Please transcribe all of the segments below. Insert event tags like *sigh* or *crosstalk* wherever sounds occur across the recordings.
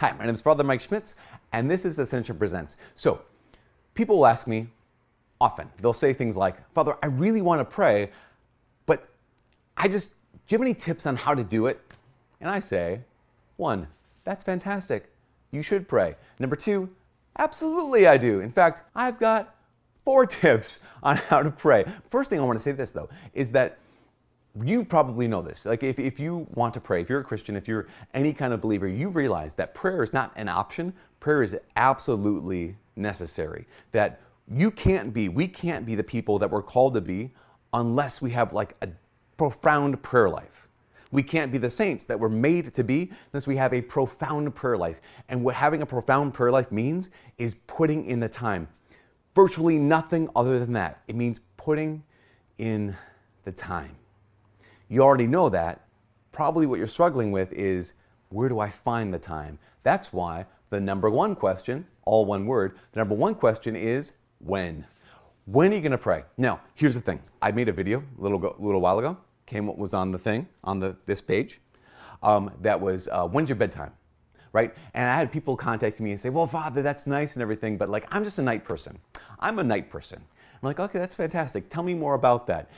Hi, my name is Father Mike Schmitz, and this is Ascension Presents. So, people will ask me often, they'll say things like, Father, I really want to pray, but I just, do you have any tips on how to do it? And I say, one, that's fantastic. You should pray. Number two, absolutely I do. In fact, I've got four *laughs* tips on how to pray. First thing I want to say this though is that you probably know this. Like, if, if you want to pray, if you're a Christian, if you're any kind of believer, you realize that prayer is not an option. Prayer is absolutely necessary. That you can't be, we can't be the people that we're called to be unless we have like a profound prayer life. We can't be the saints that we're made to be unless we have a profound prayer life. And what having a profound prayer life means is putting in the time. Virtually nothing other than that. It means putting in the time. You already know that. Probably what you're struggling with is where do I find the time? That's why the number one question, all one word, the number one question is when. When are you going to pray? Now, here's the thing. I made a video a little, little while ago. Came what was on the thing on the this page. Um, that was uh, when's your bedtime, right? And I had people contact me and say, "Well, Father, that's nice and everything, but like I'm just a night person. I'm a night person." I'm like, "Okay, that's fantastic. Tell me more about that."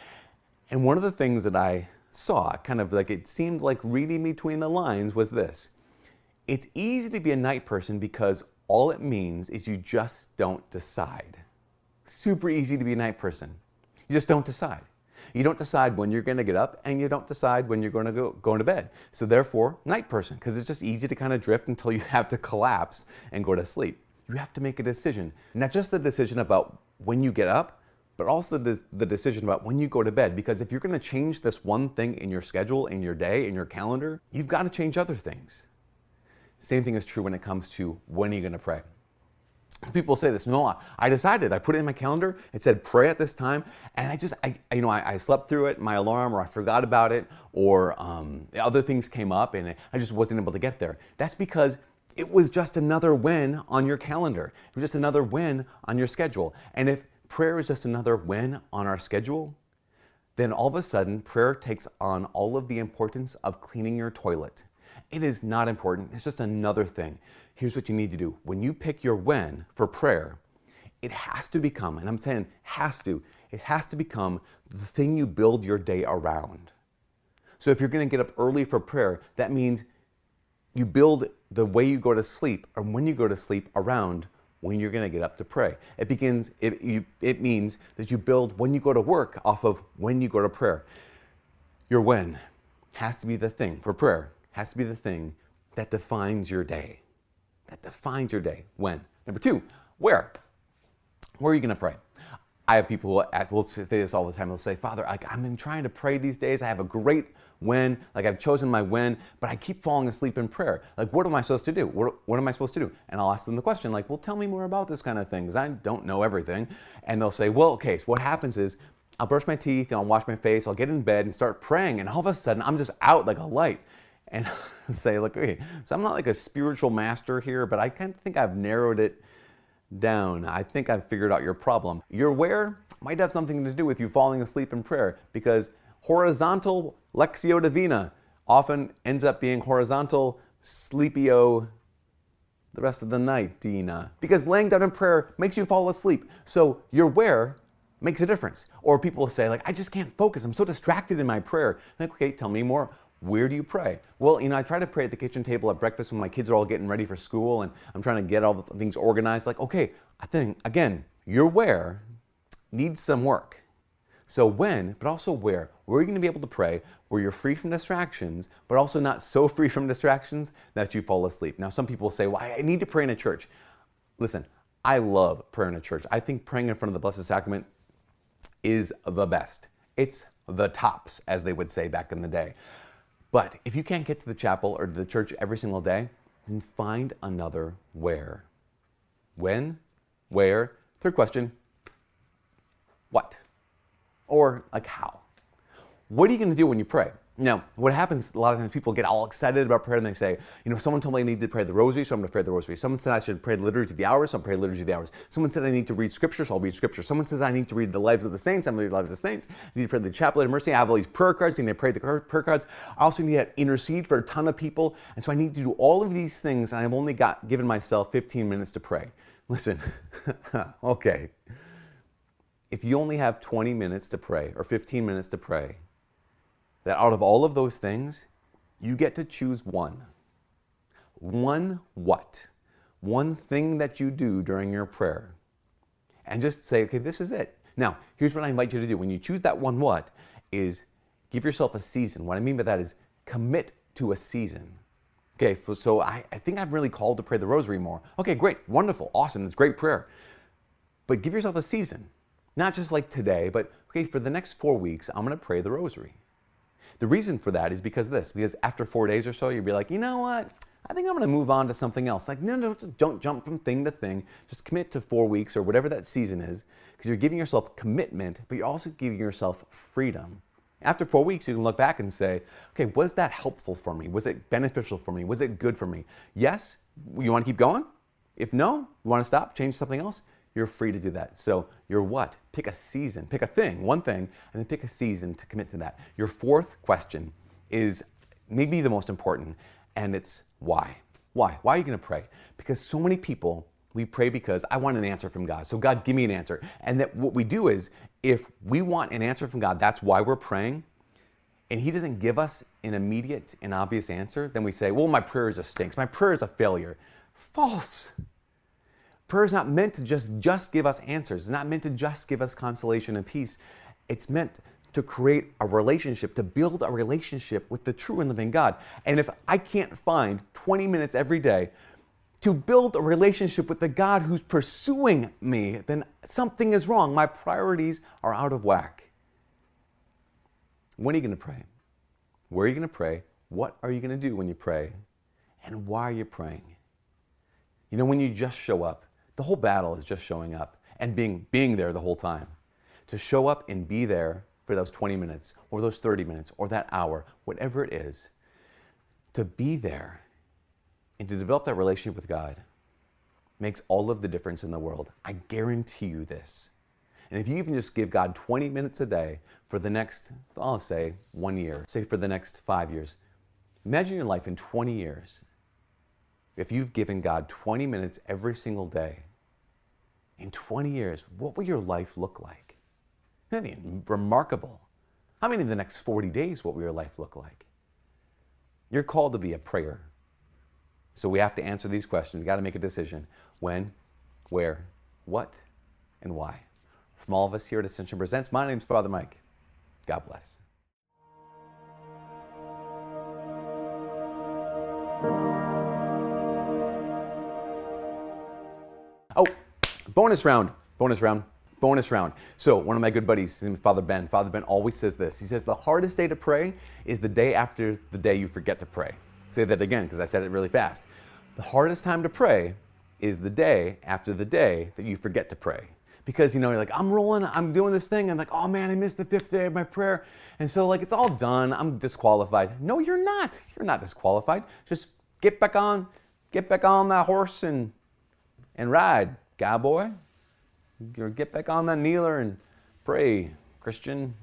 And one of the things that I saw, kind of like it seemed like reading between the lines, was this it's easy to be a night person because all it means is you just don't decide. Super easy to be a night person. You just don't decide. You don't decide when you're going to get up and you don't decide when you're going to go, go into bed. So, therefore, night person, because it's just easy to kind of drift until *laughs* you have to collapse and go to sleep. You have to make a decision. Not just the decision about when you get up, but also the, the decision about when you go to bed. Because if you're going to change this one thing in your schedule, in your day, in your calendar, you've got to change other things. Same thing is true when it comes to when are you going to pray. People say this, no, I decided, I put it in my calendar, it said pray at this time, and I just, I, you know, I, I slept through it, my alarm, or I forgot about it, or um, other things came up, and I just wasn't able to get there. That's because it was just another when on your calendar. It was just another when on your schedule. And if prayer is just another when on our schedule, then all of a sudden prayer takes on all of the importance of cleaning your toilet. It is not important, it's just another thing. Here's what you need to do when you pick your when for prayer, it has to become, and I'm saying has to, it has to become the thing you build your day around. So if you're going to get up early for prayer, that means you build the way you go to sleep or when you go to sleep around when you're going to get up to pray. It begins, it, you, it means that you build when you go to work off of when you go to prayer. Your when has to be the thing for prayer, has to be the thing that defines your day. That defines your day. When. Number two, where? Where are you going to pray? I have people who ask, will say this all the time. They'll say, Father, like, I've been trying to pray these days. I have a great when, like I've chosen my when, but I keep falling asleep in prayer. Like, what am I supposed to do? What, what am I supposed to do? And I'll ask them the question, like, well, tell me more about this kind of thing, because I don't know everything. And they'll say, well, okay, so what happens is I'll brush my teeth and I'll wash my face, I'll get in bed and start praying, and all of a sudden I'm just out like a light. And *laughs* say, look, okay, so I'm not like a spiritual master here, but I kind of think I've narrowed it down. I think I've figured out your problem. Your where might have something to do with you falling asleep in prayer because horizontal lectio Divina often ends up being horizontal sleepio the rest of the night, Dina. Because laying down in prayer makes you fall asleep. So your where makes a difference. Or people say, like, I just can't focus. I'm so distracted in my prayer. Like, okay, tell me more. Where do you pray? Well, you know, I try to pray at the kitchen table at breakfast when my kids are all getting ready for school and I'm trying to get all the things organized. Like, okay, I think, again, your where needs some work. So when, but also where? Where are you going to be able to pray where you're free from distractions, but also not so *laughs* free from distractions that you fall asleep? Now, some people say, well, I need to pray in a church. Listen, I love prayer in a church. I think praying in front of the Blessed Sacrament is the best. It's the tops, as they would say back in the day. But if you can't get to the chapel or to the church every single day, then find another where. When? Where? Third question, what? Or like how? What are you going to do when you pray? Now, what happens a lot of times people get all excited about prayer and they say, you know, someone told me I need to pray the rosary, so I'm going to pray the rosary. Someone said I should pray the liturgy of the hours, so I'm pray the liturgy of the hours. Someone said I need to read scripture, so I'll read scripture. Someone says I need to read the lives of the saints, I'm going to read the lives of the saints. I need to pray the chaplet of mercy. I have all these prayer cards, I need to pray the prayer cards. I also need to intercede for a ton of people. And so I need to do all of these things, and I've only got given myself 15 minutes to pray. Listen, *laughs* okay. If you only have 20 minutes to pray or 15 minutes to pray, that out of all of those things, you get to choose one. One what? One thing that you do during your prayer. And just say, okay, this is it. Now, here's what I invite you to do. When you choose that one what, is give yourself a season. What I mean by that is commit to a season. Okay, so I, I think I'm really called to pray the rosary more. Okay, great, wonderful, awesome, that's great prayer. But give yourself a season. Not just like today, but okay, for the next four weeks, I'm gonna pray the rosary. The reason for that is because this, because after four days or so, you'll be like, you know what? I think I'm going to move on to something else. Like, no, no, don't jump from thing to thing. Just commit to four weeks or whatever that season is, because you're giving yourself commitment, but you're also giving yourself freedom. After four weeks, you can look back and say, okay, was that helpful for me? Was it beneficial for me? Was it good for me? Yes, you want to keep going? If no, you want to stop, change something else? You're free to do that. So your what? Pick a season, pick a thing, one thing, and then pick a season to commit to that. Your fourth question is maybe the most important, and it's why? Why? Why are you going to pray? Because so many people, we pray because I want an answer from God. So God, give me an answer. And that what we do is, if we want an answer from God, that's why we're praying, and He doesn't give us an immediate and obvious answer, then we say, well, my prayer just stinks. My prayer is a failure. False. Prayer is not meant to just, just give us answers. It's not meant to just give us consolation and peace. It's meant to create a relationship, to build a relationship with the true and living God. And if I can't find 20 minutes every day to build a relationship with the God who's pursuing me, then something is wrong. My priorities are out of whack. When are you going to pray? Where are you going to pray? What are you going to do when you pray? And why are you praying? You know, when you just show up, the whole battle is just showing up and being, being there the whole time. To show up and be there for those 20 minutes or those 30 minutes or that hour, whatever it is, to be there and to develop that relationship with God makes all of the difference in the world. I guarantee you this. And if you even just give God 20 minutes a day for the next, I'll say one year, say for the next five years, imagine your life in 20 years if you've given God 20 minutes every single day, in 20 years, what will your life look like? I mean, remarkable. How many in the next 40 days, what will your life look like? You're called to be a prayer. So we have to answer these questions. We've got to make a decision. When, where, what, and why. From all of us here at Ascension Presents, my name is Father Mike. God bless. Bonus round, bonus round, bonus round. So one of my good buddies, his name is Father Ben. Father Ben always says this. He says the hardest day to pray is the day after the day you forget to pray. Say that again because I said it really fast. The hardest time to pray is the day after the day that you forget to pray. Because you know, you're like, I'm rolling, I'm doing this thing, I'm like, oh man, I missed the fifth day of my prayer. And so like it's all done, I'm disqualified. No, you're not. You're not disqualified. Just get back on, get back on that horse and and ride, cowboy. Get back on that kneeler and pray, Christian.